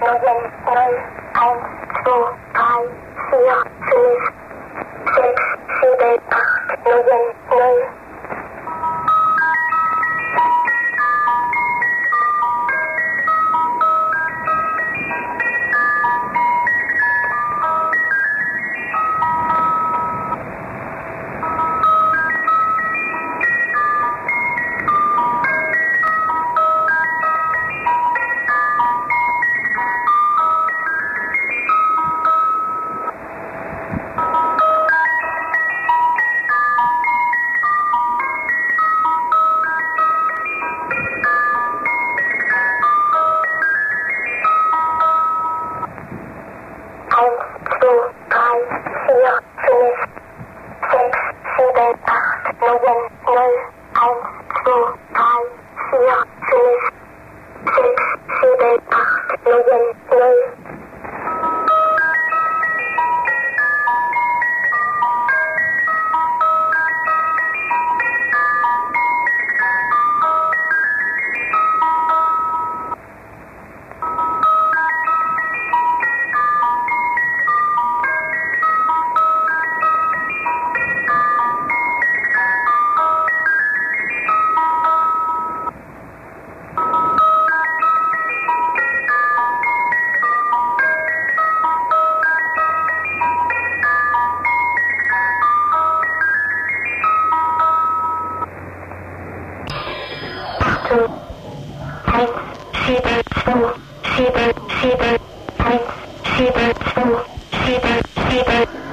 million, three, eight, two, five, zero, three, Hello. two point seven two seven seven point seven two seven seven